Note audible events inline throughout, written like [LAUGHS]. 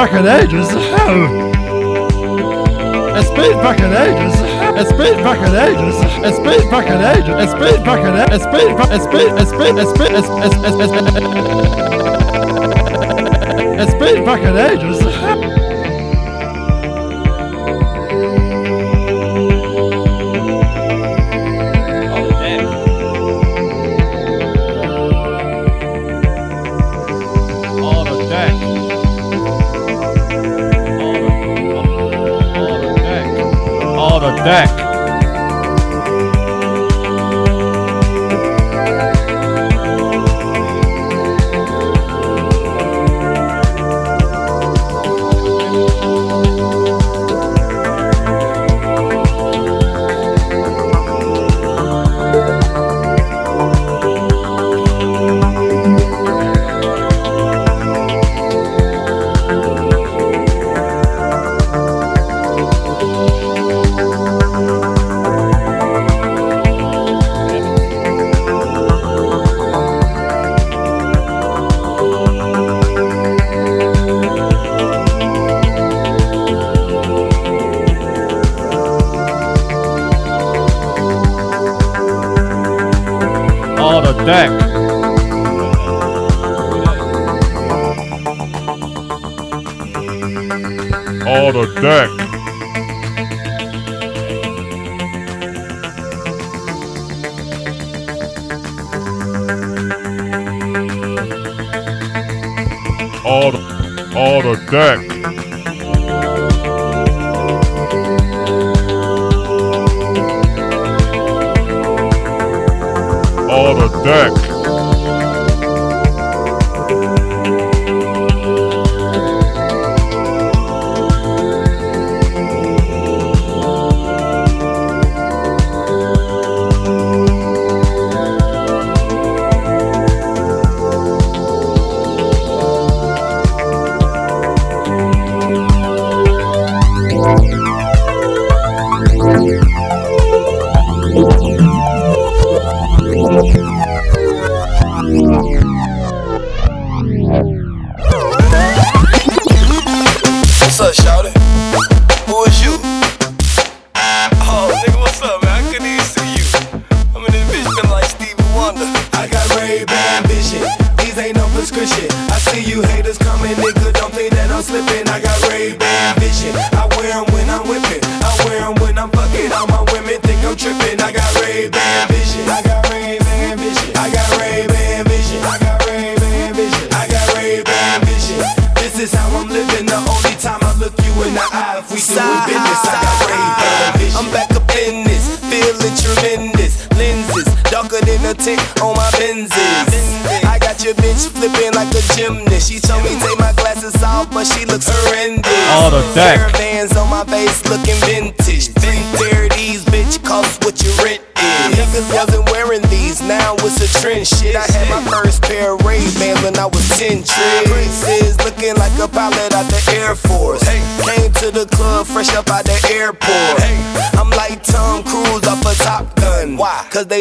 fucking ages. It's been back in ages. It's been back in ages. It's been back in ages. It's been back in ages. It's been fucking it's been it's been it's been it's been it's been it's been fucking ages. 对。on a deck. On, on a deck.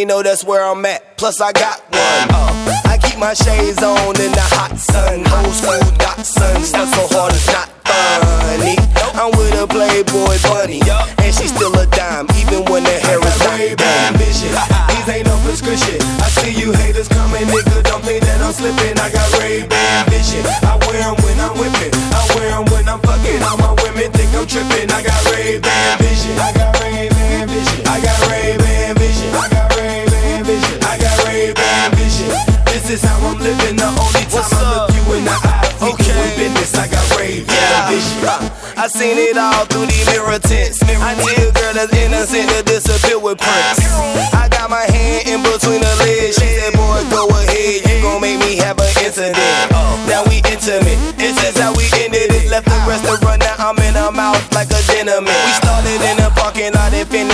know that's where I'm at. Plus, I got one. Uh, I keep my shades on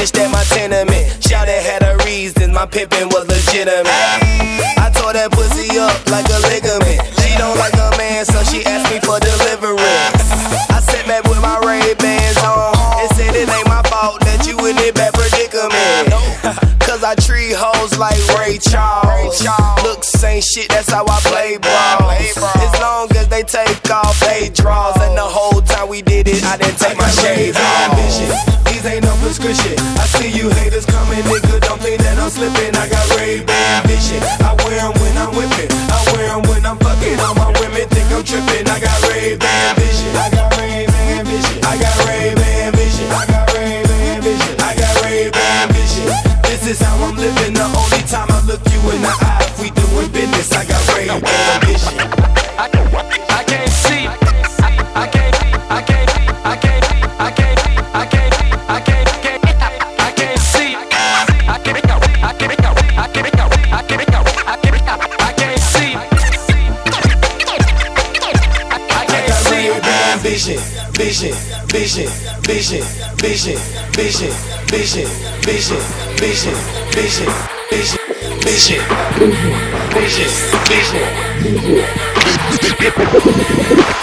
bitch that my tenement. Shout it had a reason, my pimpin' was legitimate. I tore that pussy up like a ligament. She don't like a man, so she asked me for deliverance. I sat back with my Ray Bans on and said it ain't my fault that you in it bad predicament. [LAUGHS] Cause I treat hoes like Ray Charles. Looks ain't shit, that's how I play ball. As long as they take off, they draws. And the whole time we did it, I didn't take my shades off haters coming, nigga. Don't think that I'm slipping. I got Ray vision. I wear them when I'm whipping. I wear them when I'm fucking. All my women think I'm tripping. I got vision, vision, vision, vision, vision, vision, vision, vision, vision, vision, vision, vision. Siemens,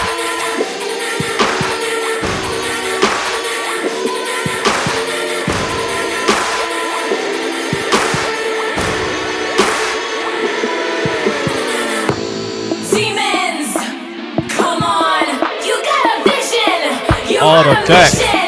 all the.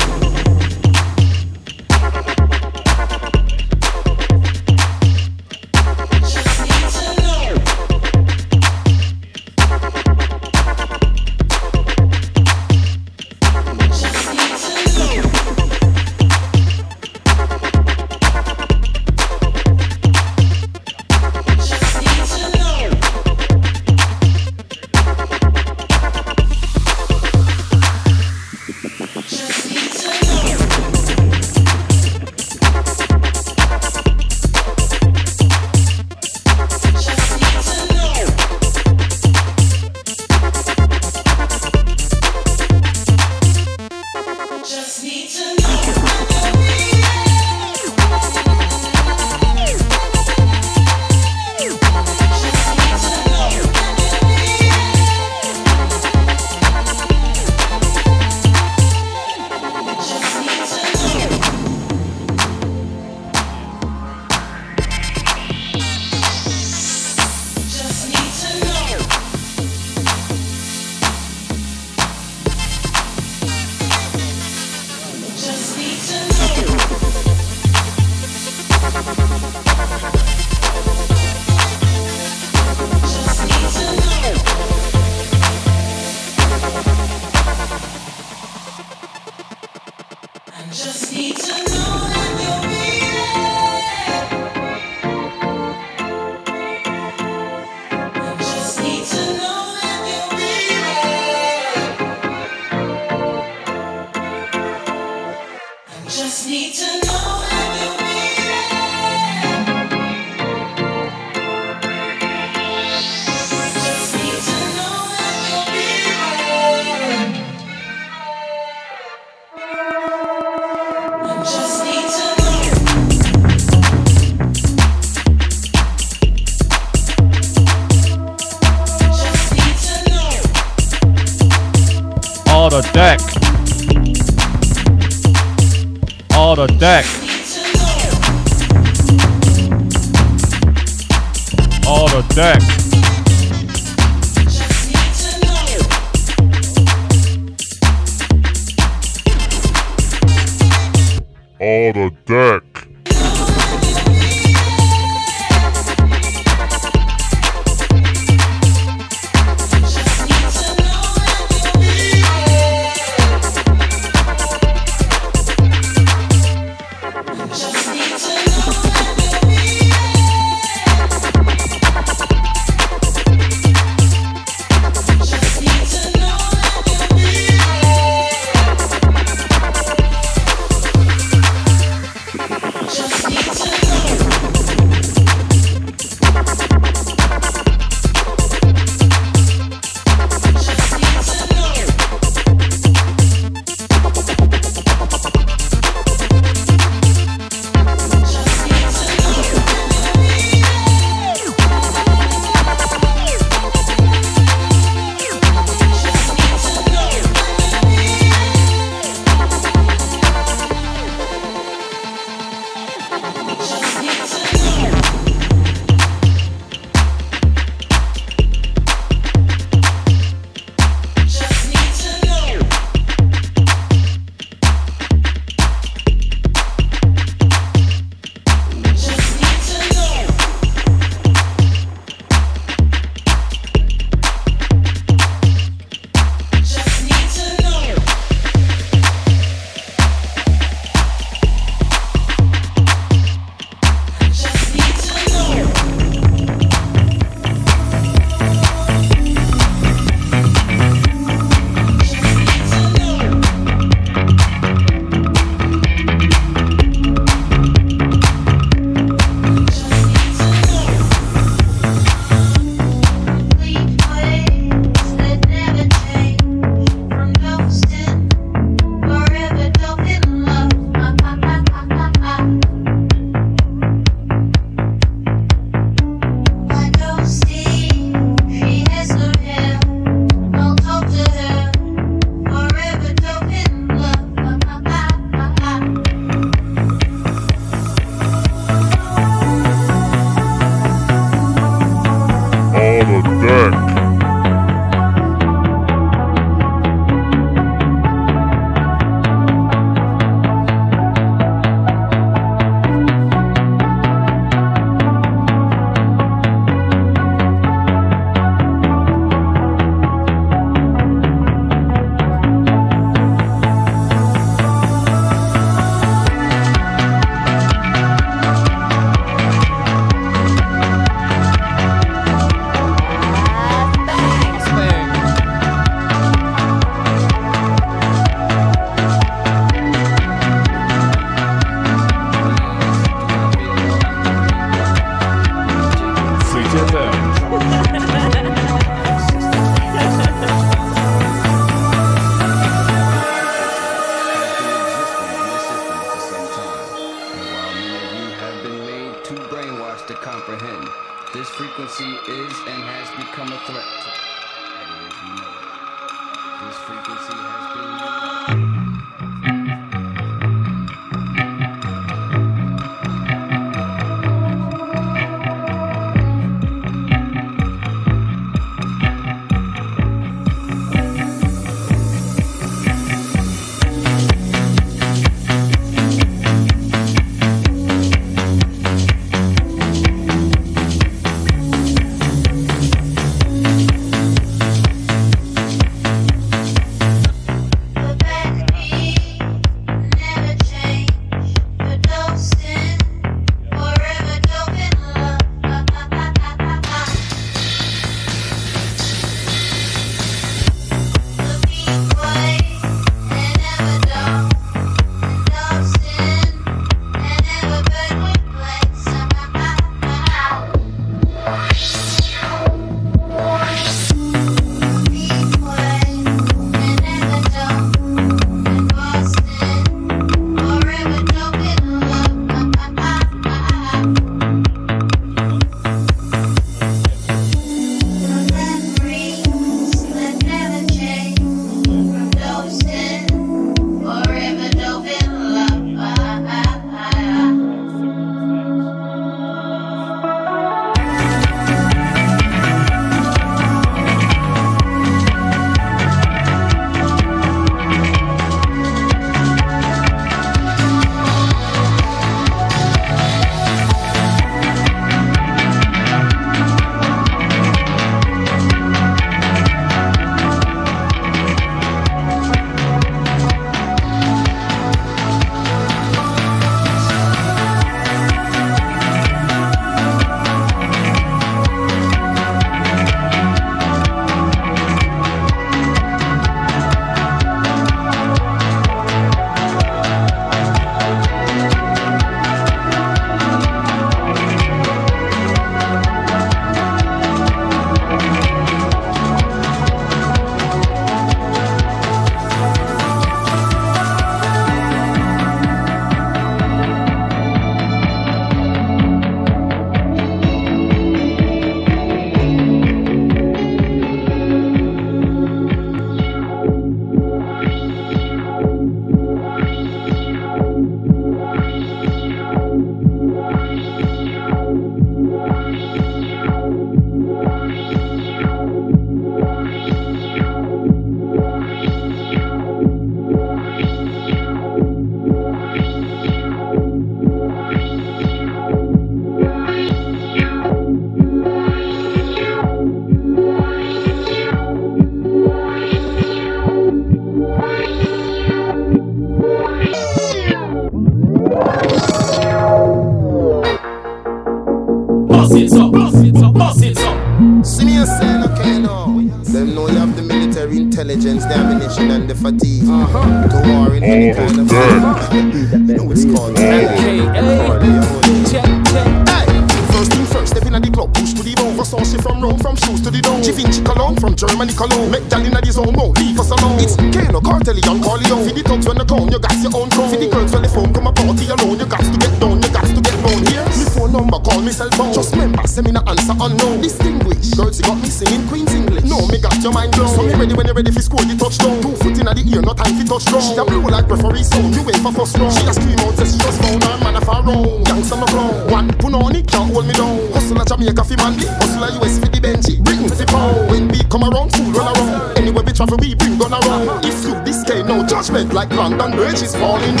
Falling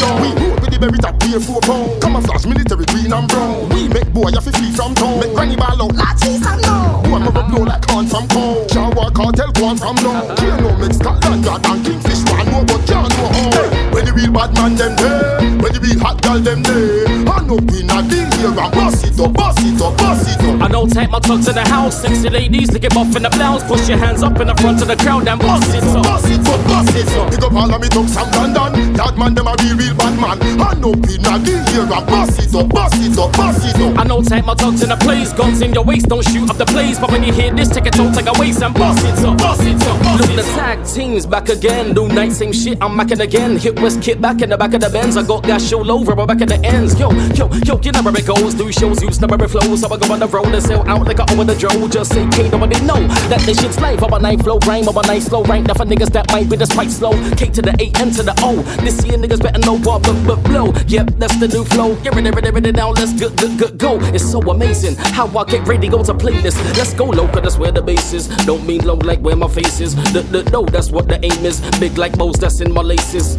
don't take my tugs to the house. Sexy ladies, lick it off in the blouse. Push your hands up in the front of the crowd and bust it up. Boss it up, boss it up. Pick up all of me thugs from London. That man them a real real bad man. I know in a deal here and boss it up, boss it up, boss it up. I don't take my tugs in the place. Guns in your waist, don't shoot up the place. But when you hear this, take a don't take a waste and bust it up, bust it up. Bust Look, the tag team's back again. Do night, same shit, I'm macking again. Hit West Kit back in the back of the Benz. I got gas all over, but back at the ends. Yo, yo, yo, you know where it goes. Do shows, use number it flows. So I go on the road and sell out like I over the drone. Just say K, nobody know that this shit's life. Of a night flow, rhyme of a night slow, rank. That for niggas that might be the spike slow. K to the A, N to the O. This year niggas better know what but, but blow. Yep, that's the new flow. Get ready, ready, ready now. Let's go, go, go, go. It's so amazing how I get ready go to play this. Let's go low, cause that's where the bass is. Don't mean low like where my face is. The, the, no, that's what the aim is. Big like Mo's, that's in my laces.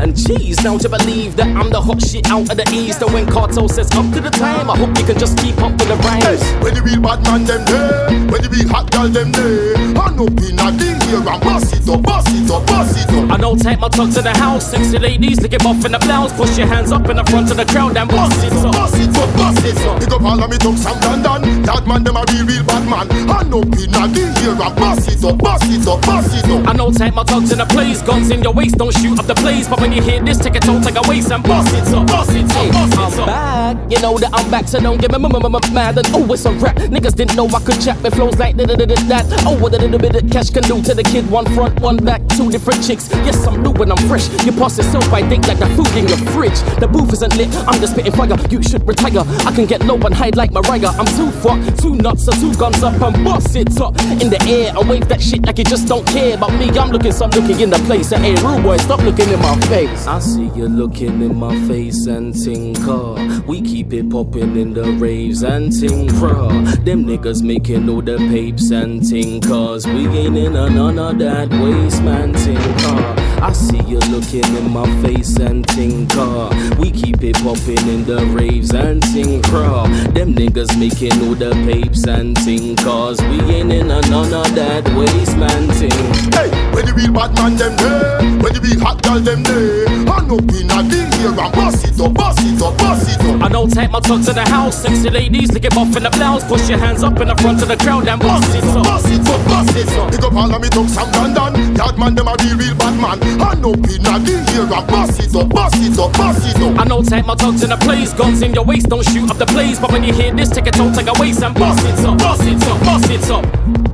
And geez, now to believe that I'm the hot shit out of the east. And when Cartel says up to the time, I hope you can just keep up with the rhymes. The real bad man them there, when the real hot girl them there. I know in a deal here and boss it up, boss it up, boss it up. I don't take my tugs to the house. Sexy ladies, lick it off in the blouse. Push your hands up in the front of the crowd and bust it up. Boss it up, boss it up. Pick up all of me thugs from London. That man them a real real bad man. I know in a deal here and boss it up, boss it up, boss it up. I know take my tugs in the place, guns in your waist, don't shoot up the place. But when you hear this, take it, don't take a waste and bust it up, bust it up, bust it up. I'm back, you know that I'm back, so don't get me m- m- m- mad. And oh, it's a rap. Niggas didn't know I could chat, but flows like da da da that. Oh, what a little bit of cash can do to the kid. One front, one back, two different chicks. Yes, I'm new and I'm fresh. You pass yourself, I think like the food in your fridge. The booth isn't lit, I'm just spitting fire. You should retire. I can get low and hide like Mariah. I'm too fucked, two nuts, so two guns up and bust it up in the air. I wave that shit like you just don't care about me. I'm looking, so I'm looking in the place. Hey, rude boy, stop looking in my face. I see you looking in my face and tinker. We keep it popping in the raves and tinker. Them niggas making all the papes and tinkers. We ain't in a none of that waste man tinker. I see you looking in my face and tinker. We keep it popping in the raves and tinker. Them niggas making all the papes and tinkers. We ain't in a none of that waste man tinker. Hey, when the real bad man them there, when the real hot girl them there. I know in a deal here and boss it up, boss it up, boss it up. I don't take my tugs to the house. Sexy ladies, lick get off in the blouse. Push your hands up in the front of the crowd and bust it up. Boss it up, boss it up. Pick up all of me thugs from London. That man them a real real bad man. I know in a here and boss it up, boss it up, boss it up. I know take my tugs in the place. Guns in your waist, don't shoot up the place. But when you hear this, take it, don't take a waste and bust it up, bust it up, bust it up.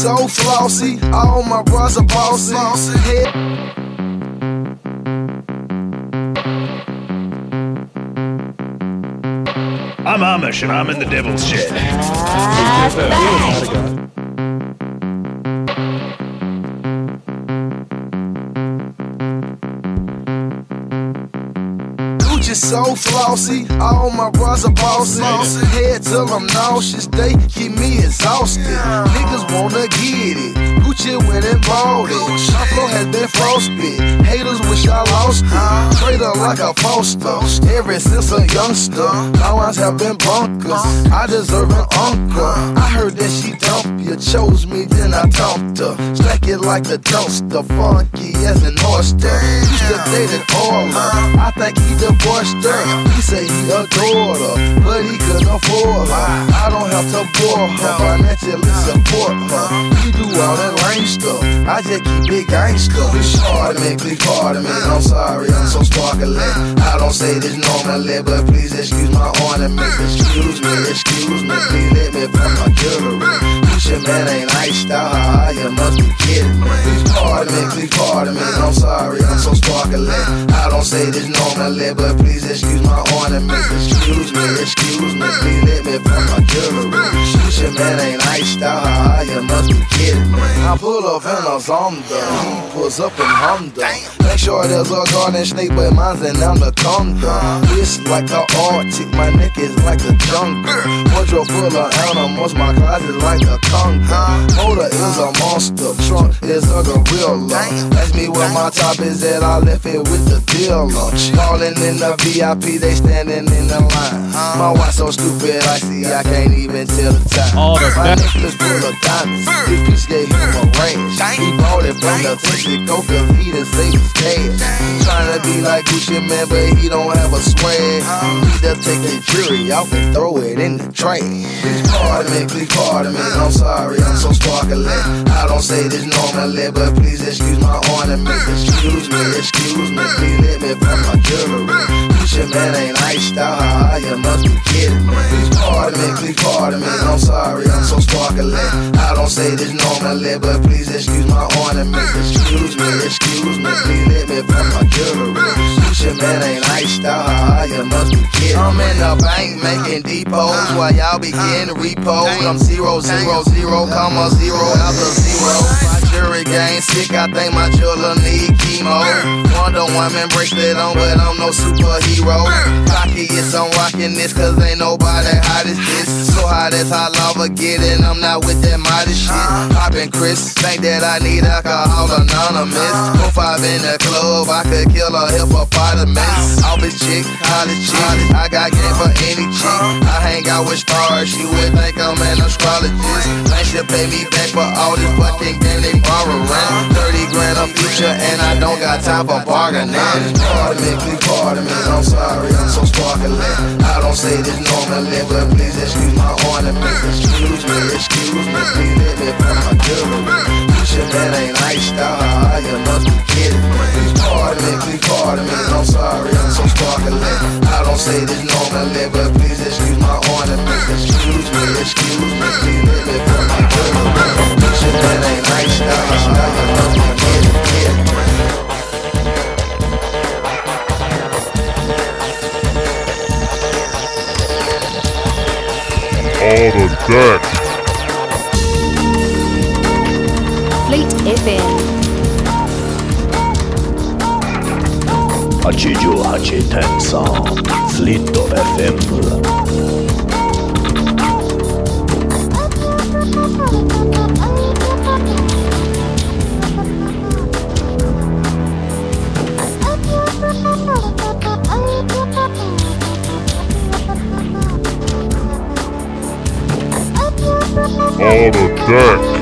so flossy. All my bras are bossy. bossy. Head. I'm Amish and I'm in the devil's shit. So flossy, all my bras are bossy. Head till I'm nauseous, they keep me exhausted. Niggas wanna get it. Gucci went and bought it. My has been frostbit. Haters wish I lost it. Trader like a foster. Ever since a youngster, my lines have been bunkers. I deserve an uncle. I heard that she you, chose me, then I dumped her. Stack it like a dumpster, funky as an oyster. Used to date an Orla. I think he divorced her. He say he adored her, but he couldn't afford her. I don't have to bore her, financially support her. He do all that lame stuff. I just keep it gangster. Pardon me, please pardon me. I'm sorry, I'm so sparkling. I don't say this normally, but please excuse my ornaments. Excuse me, excuse me, please let me put my jewelry. Gucci Mane ain't iced out, you must be kidding me. Please pardon me, please pardon me. I'm sorry, I'm so sparkling. I don't say this normally, but please excuse my ornaments. Excuse me, excuse me, please let me put my jewelry. Gucci Mane ain't iced out, you must be kidding me. I pull up in a Zonda, he pulls up in Honda. Make sure there's a garden snake, but mine's an anaconda. It's like the Arctic, my neck is like a jungle. Wardrobe full of animals, my closet like a conga. Motor is a monster, trunk is a gorilla. Ask me where my top is at, I left it with the dealer. Calling in the VIP, they standing in the line. My watch so stupid, I see I can't even tell the time. All the my necklace full of diamonds. This piece gave him a range. He bought it from the Mexico cause he done saved his cash. Trying to be like Gucci Mane, but he don't have a swag. He just take the jury off and throw it in the trash. Please pardon me, please pardon me. I'm sorry, I'm so sparkling. I don't say this normally, but please excuse my ornaments. Excuse me, excuse me, please let me put my jewelry. Gucci Mane ain't iced out, you must be kidding me. Please pardon me, please pardon me. I'm sorry, I'm so sparkling. I don't say this normally, but please excuse my ornaments. Excuse me, excuse me, please let me put my jewelry. Gucci Mane ain't iced out, you must be kidding. I'm in the bank making depots while y'all be getting repoed. I'm zero zero zero comma zero after zero. My jury game sick, I think my jeweler need chemo. Wonder Woman bracelet on, but I'm no superhero. Cocky, yes, I'm rocking this, cause ain't nobody hot as this. So hot as hot lava get it, I'm not with that modest shit. Poppin' Chris, think that I need alcohol anonymous. Go five in the club, I could kill a hippopotamus. Office chick, college chick, I got game for any chick. I hang out with stars, she would think I'm an astrologist. They should pay me back for all this fucking game they borrowing. 30 grand a future, and I don't got time for bargaining. Pardon me, please pardon me, I'm sorry, I'm so sparkling. I don't say this normally, but please excuse my ornaments. Excuse me, excuse me, let me put my jewelry. Gucci Mane ain't iced out, you must be kidding me. Please pardon me, please pardon me, I'm sorry, I'm so sparkling. I don't say this normally, but please excuse my ornaments. Excuse me, excuse me, let me put my jewelry. Gucci Mane ain't iced out, you must be kidding me. All the deck. Fleet FM. Hachijo Hachi Tensan Flito FM All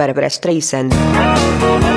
Bárbara Streisand.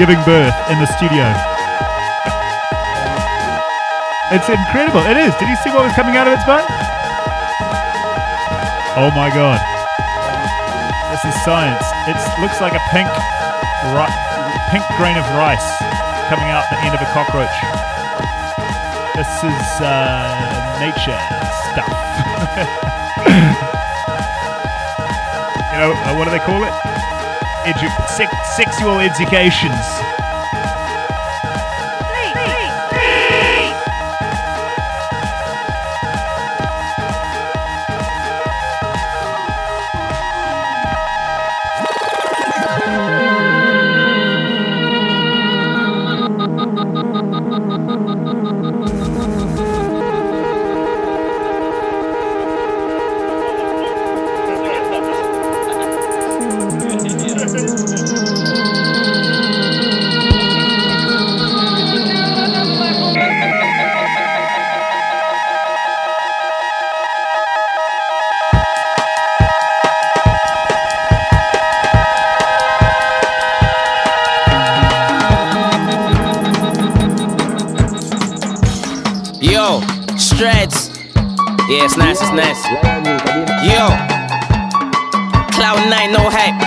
Giving birth in the studio. It's incredible. It is. Did you see what was coming out of its butt? Oh my god. This is science. It looks like a pink, ri- pink grain of rice coming out the end of a cockroach. This is uh, nature stuff. [LAUGHS] you know, uh, what do they call it? Edu- sex- sexual educations. Yeah, it's nice, it's nice. Yo, Cloud Nine, no hype.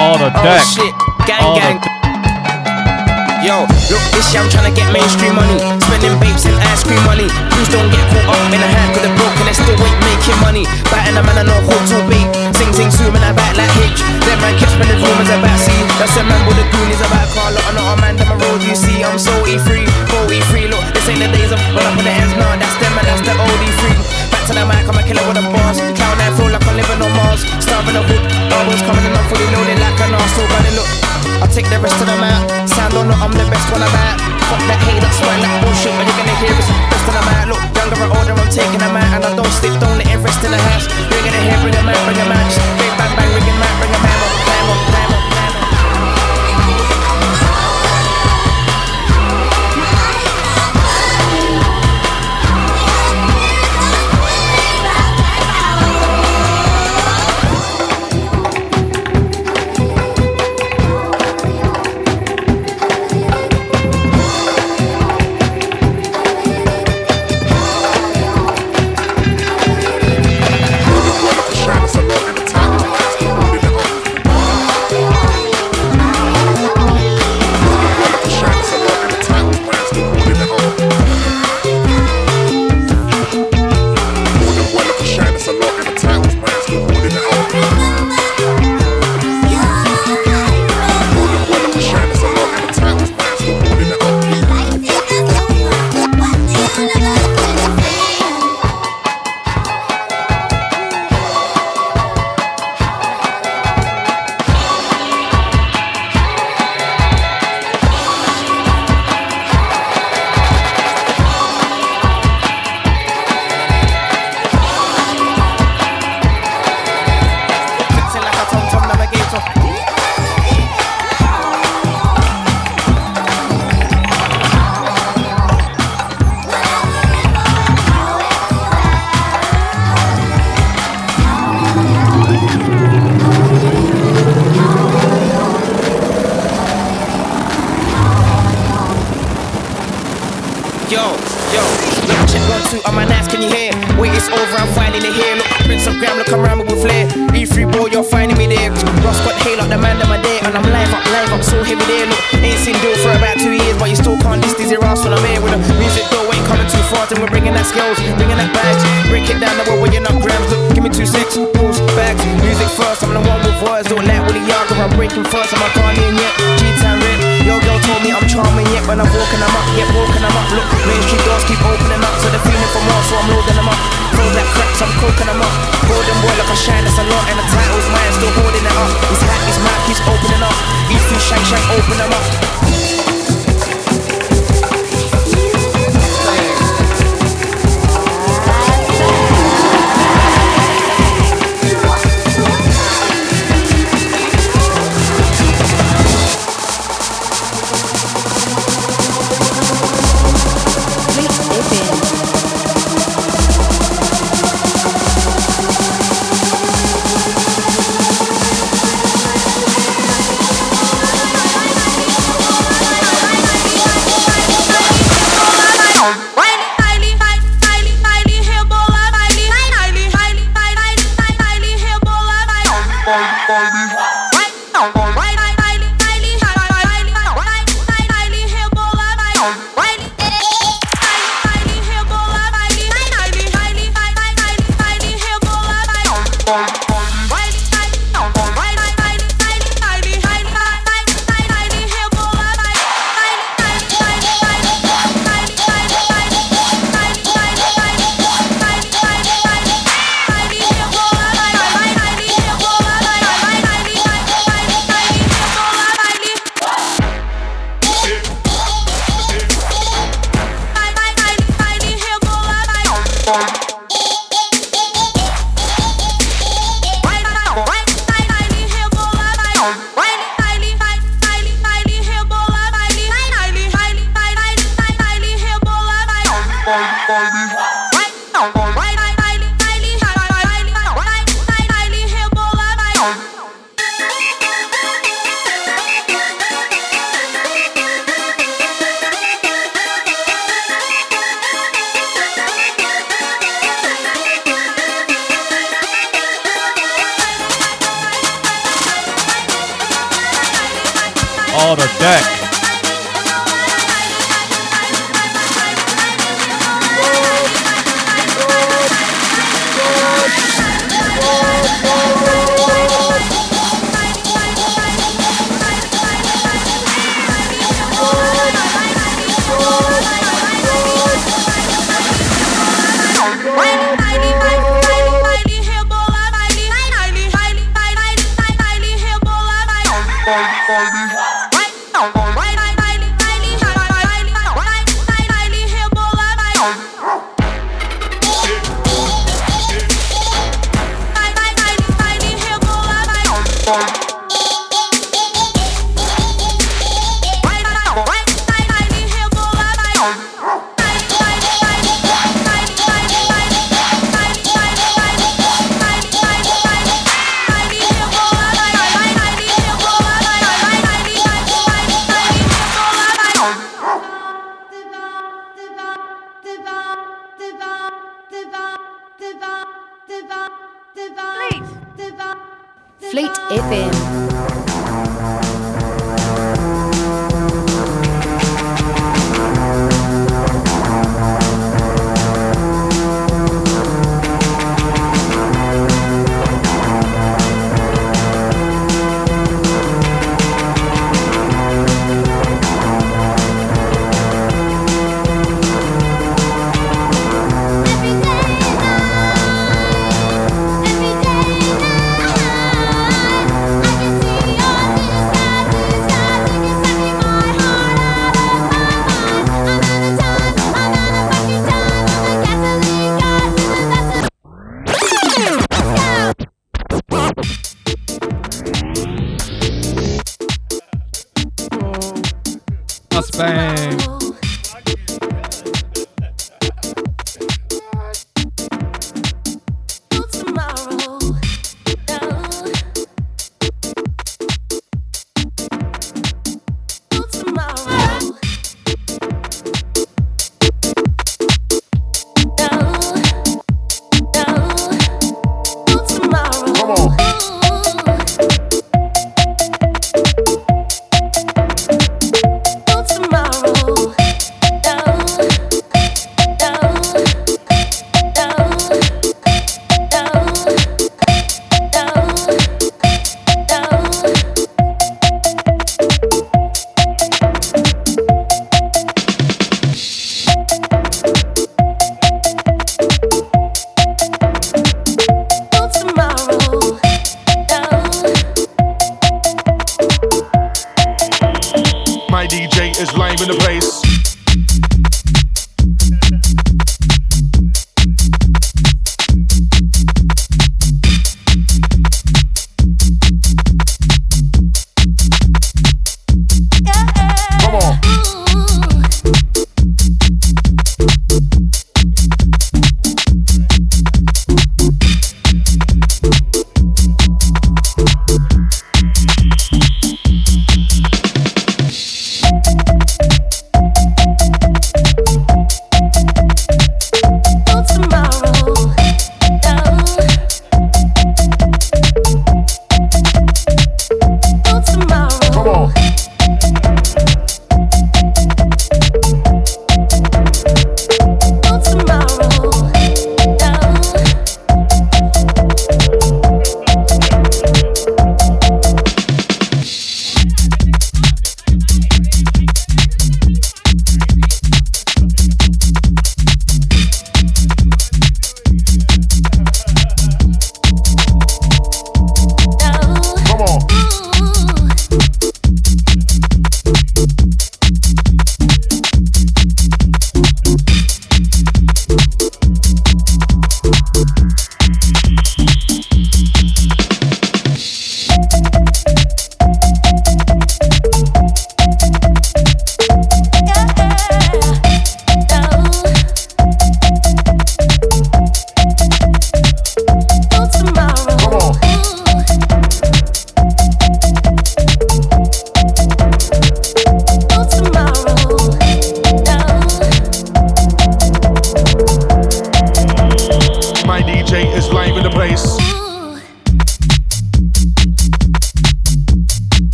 Oh, the Oh shit, gang Oh, the gang. Yo, look, this year I'm trying to get mainstream money. Spending babes and ice cream money. Please don't get caught up in a hand with a broke and they still ain't making money. Batting a man, I know how to. Sing, sing, zoom and I back like H. Them man catch me the rumors about C. That's a man with the goonies about car. Look, I'm not a man, them a road you see. I'm so E3, go E3. Look, this ain't the days of run up on the ends, no, that's them and that's the old E3. To the mic, I'm a killer with a boss. Cloud nine, feel like I'm living on Mars. Starving the hood, always coming in, I'm fully loaded like an arse. Running, look. I'll take the rest of them out. Sound on look, I'm the best one I'm at. Fuck that hate, that's why that bullshit. When you're gonna hear the best of them out. Look, younger or older, I'm taking them out. And I don't sleep, don't let it rest in the house. You're gonna hear, bring them out, bring them out. Just bang, bang, bang, ring them out, bring them out. Bang, bang, bang, bang. I shine, that's a lot, and the title's mine, still holding it up. His hat, his mouth keeps opening up. If you shank, shank, open them up.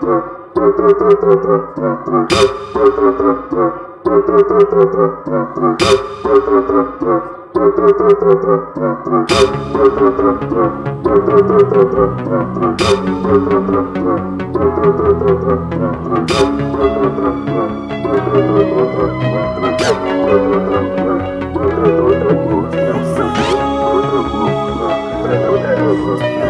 Uh, that's for you,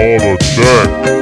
all the deck.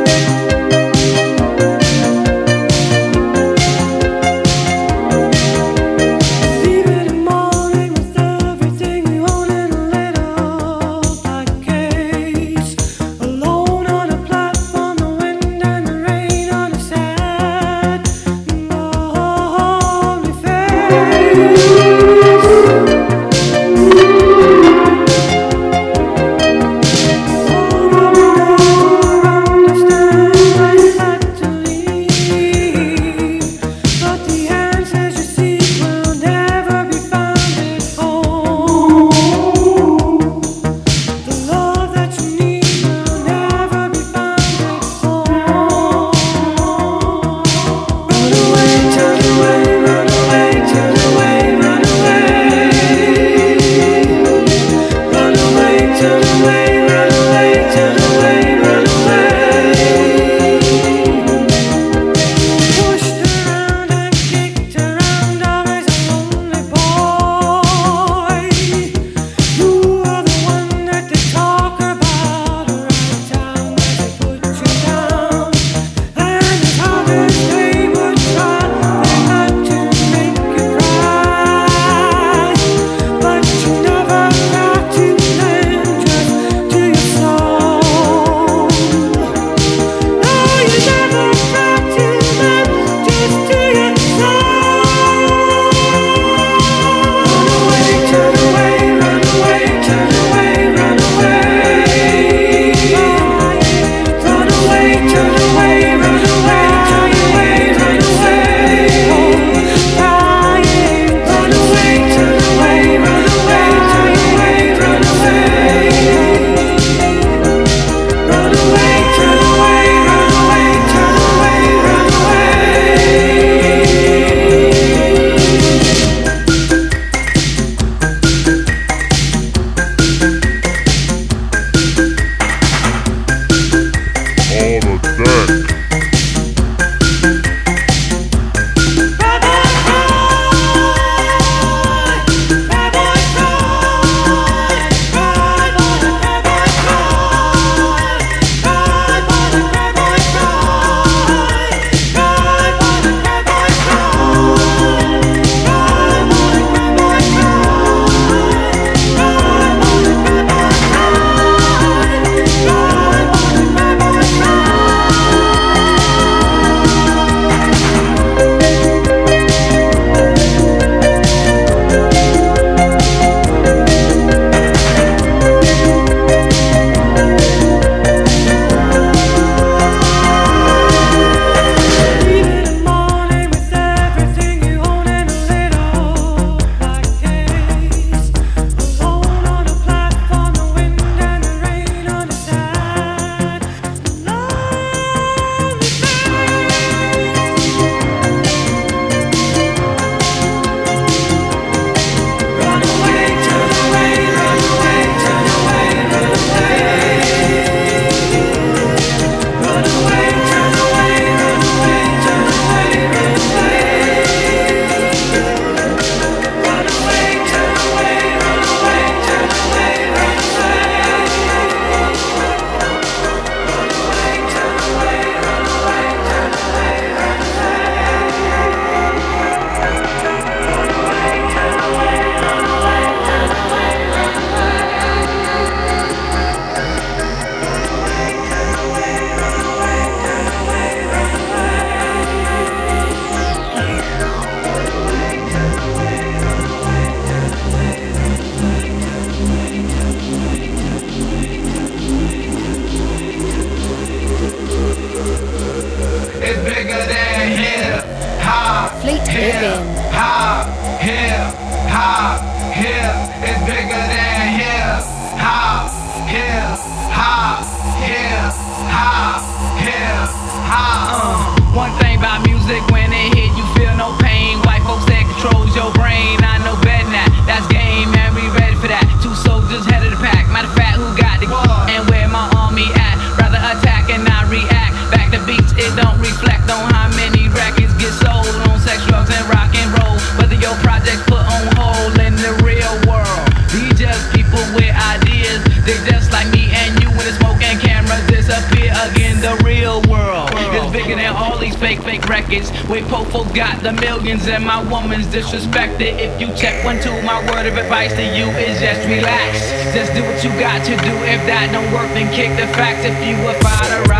worth it if you check one, two. My word of advice to you is just relax. Just do what you got to do. If that don't work, then kick the facts. If you were fired around.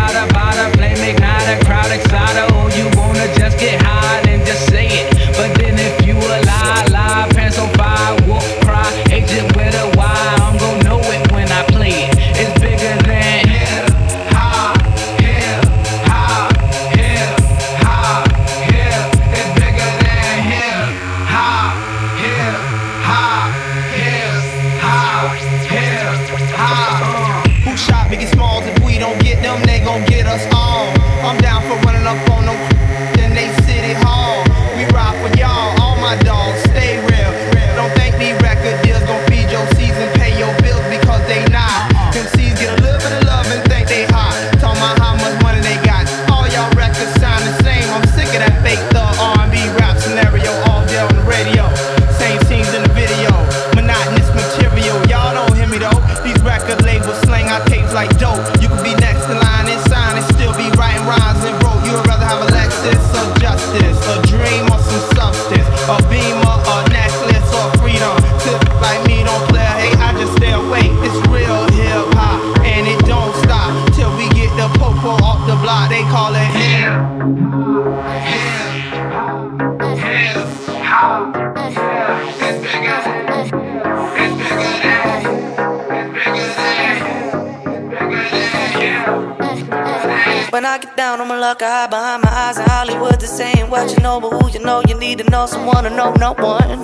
know someone to know no one.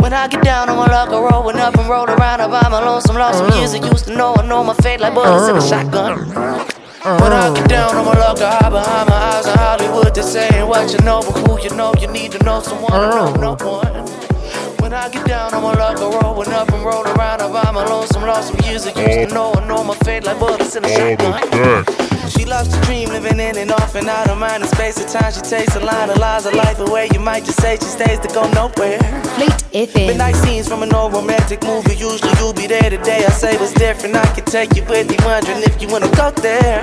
When I get down on my luck, I rollin' up and roll around. I buy my lonesome, lost some years I used to know. I know my fate like bullets in a shotgun. When I get down on my luck, I hide behind my eyes in Hollywood. They saying what you know, but who you know, you need to know someone to know no one. When I get down on my luck, I rollin' up and roll around. I buy my lonesome, lost some years I used to know. I know my fate like bullets in a shotgun loves to dream, living in and off and out of mind. In space of time, she takes a line of lies, of life away. You might just say she stays to go nowhere. Fleet FM. Midnight scenes from an old romantic movie. Usually you'll be there today. I say what's different. I can take you with me, wondering if you wanna go there.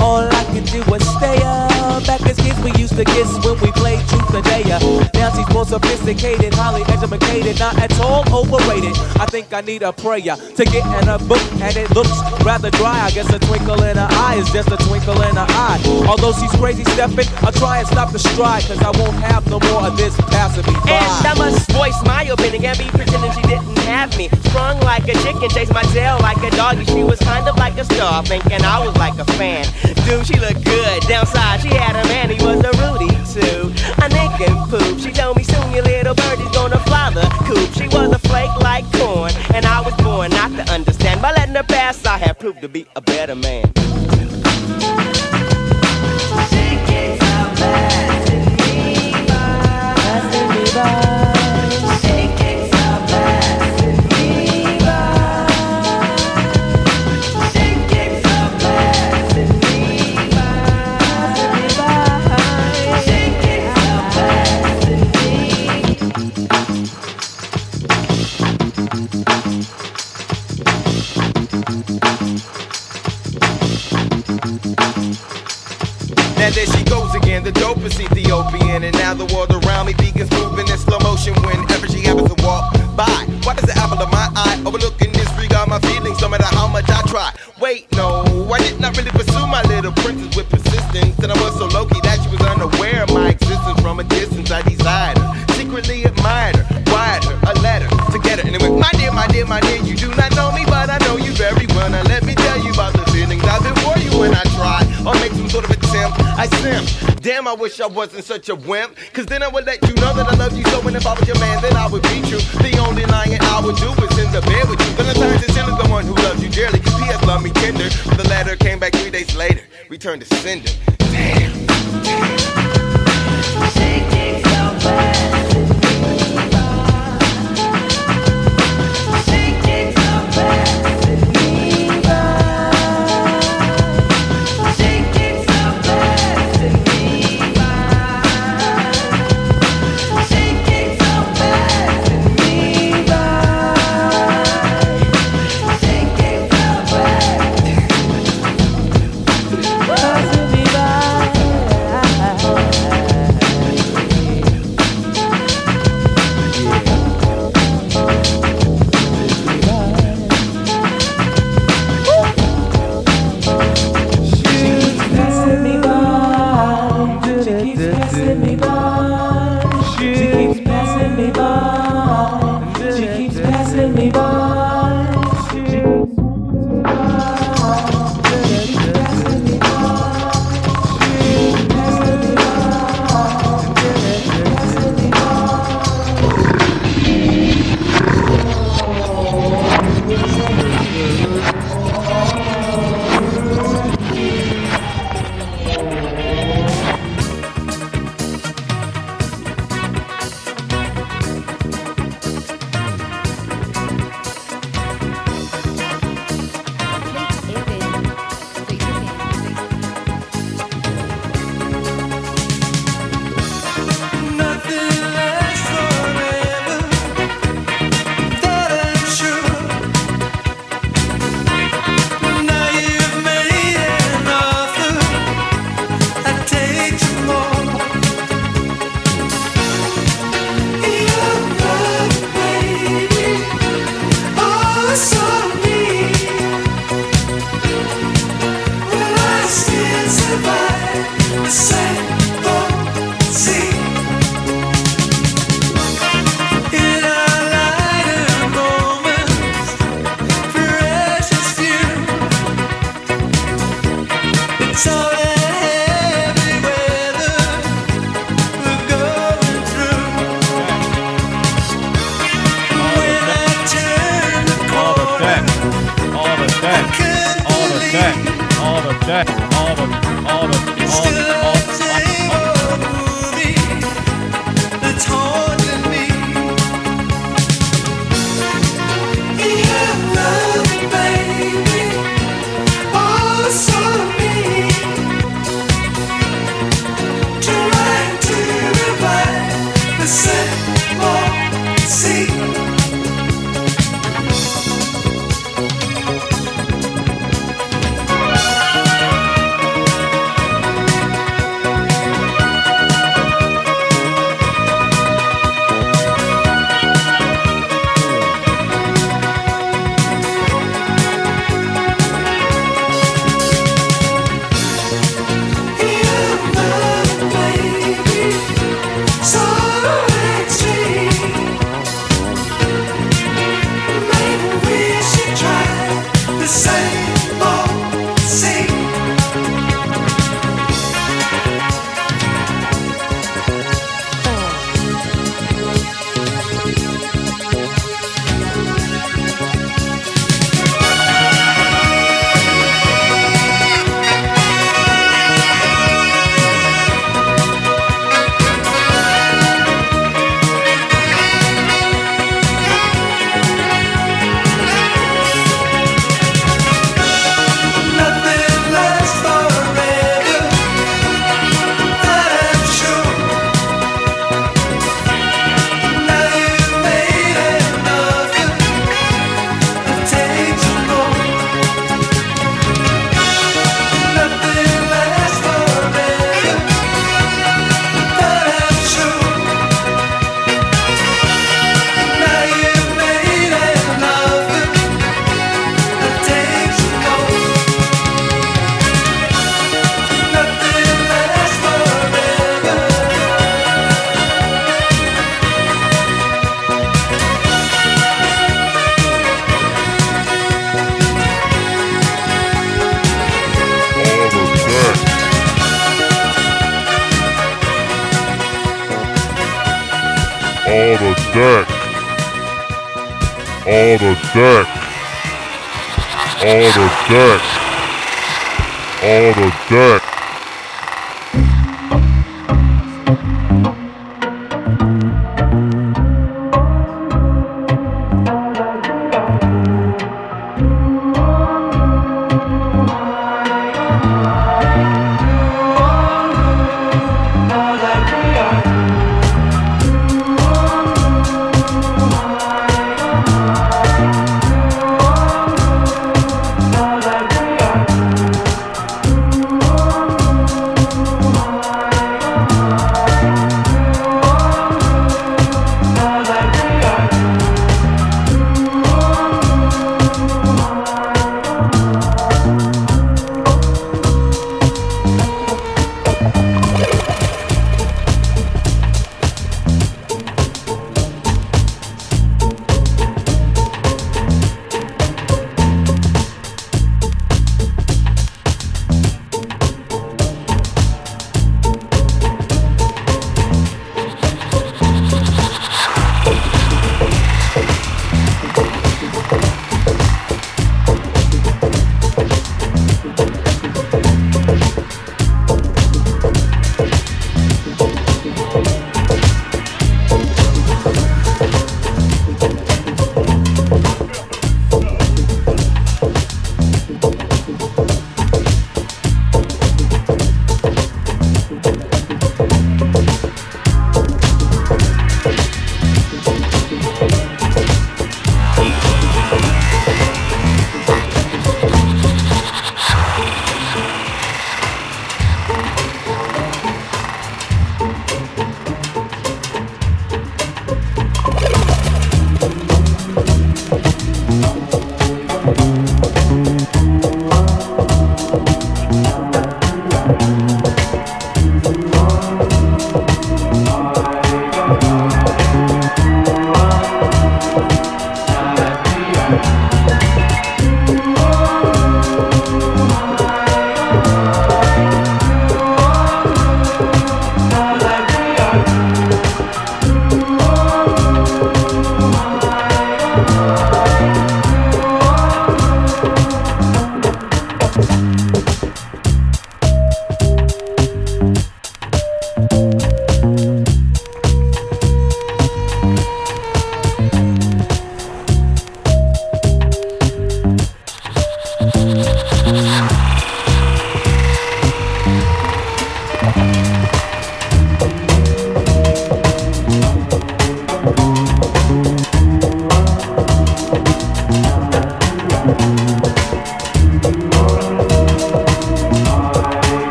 all I can do is stay up. Back as kids, we used to kiss when we played truth or dare. Now she's more sophisticated, highly educated, not at all overrated. I think I need a prayer to get in a book, and it looks rather dry. I guess a twinkle in her eye is just a twinkle in her eye. Although she's crazy stepping, I'll try and stop the stride, cause I won't have no more of this passing me by. And I must voice my opinion and be pretending she didn't have me. Sprung like a chicken, chased my tail like a doggy. She was kind of like a star, thinking I was like a fan. Dude, she looked good. Downside, she had a man, he was a Rudy too. A and poop. She told me soon your little birdie's gonna fly the coop. She was a flake like corn, and I was born not to understand. By letting her pass, I have proved to be a better man. Ethiopian. And now the world around me begins moving in slow motion whenever she happens to walk by. Why does the apple of my eye overlooking disregard my feelings no matter how much I try? Wait, no, I did not really pursue my little princess with persistence. And I was so low key that she was unaware of my existence from a distance. I desired her, secretly admired her, I simp. Damn, I wish I wasn't such a wimp. Cause then I would let you know that I love you so. And if I was your man, then I would beat you. The only lying I would do is in the bed with you. Valentine's is the one who loves you dearly. P.S. Love me tender. The letter came back three days later. Returned to sender. Damn. deck. Deck. All the deck.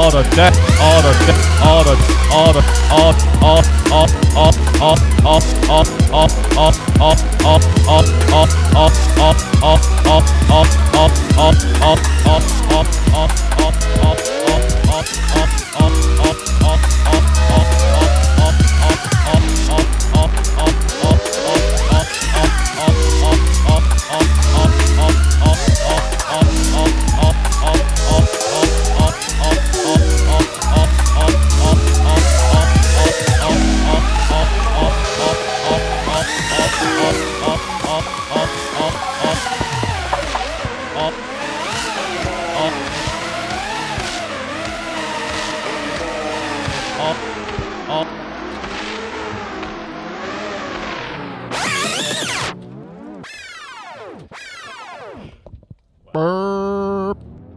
All the death.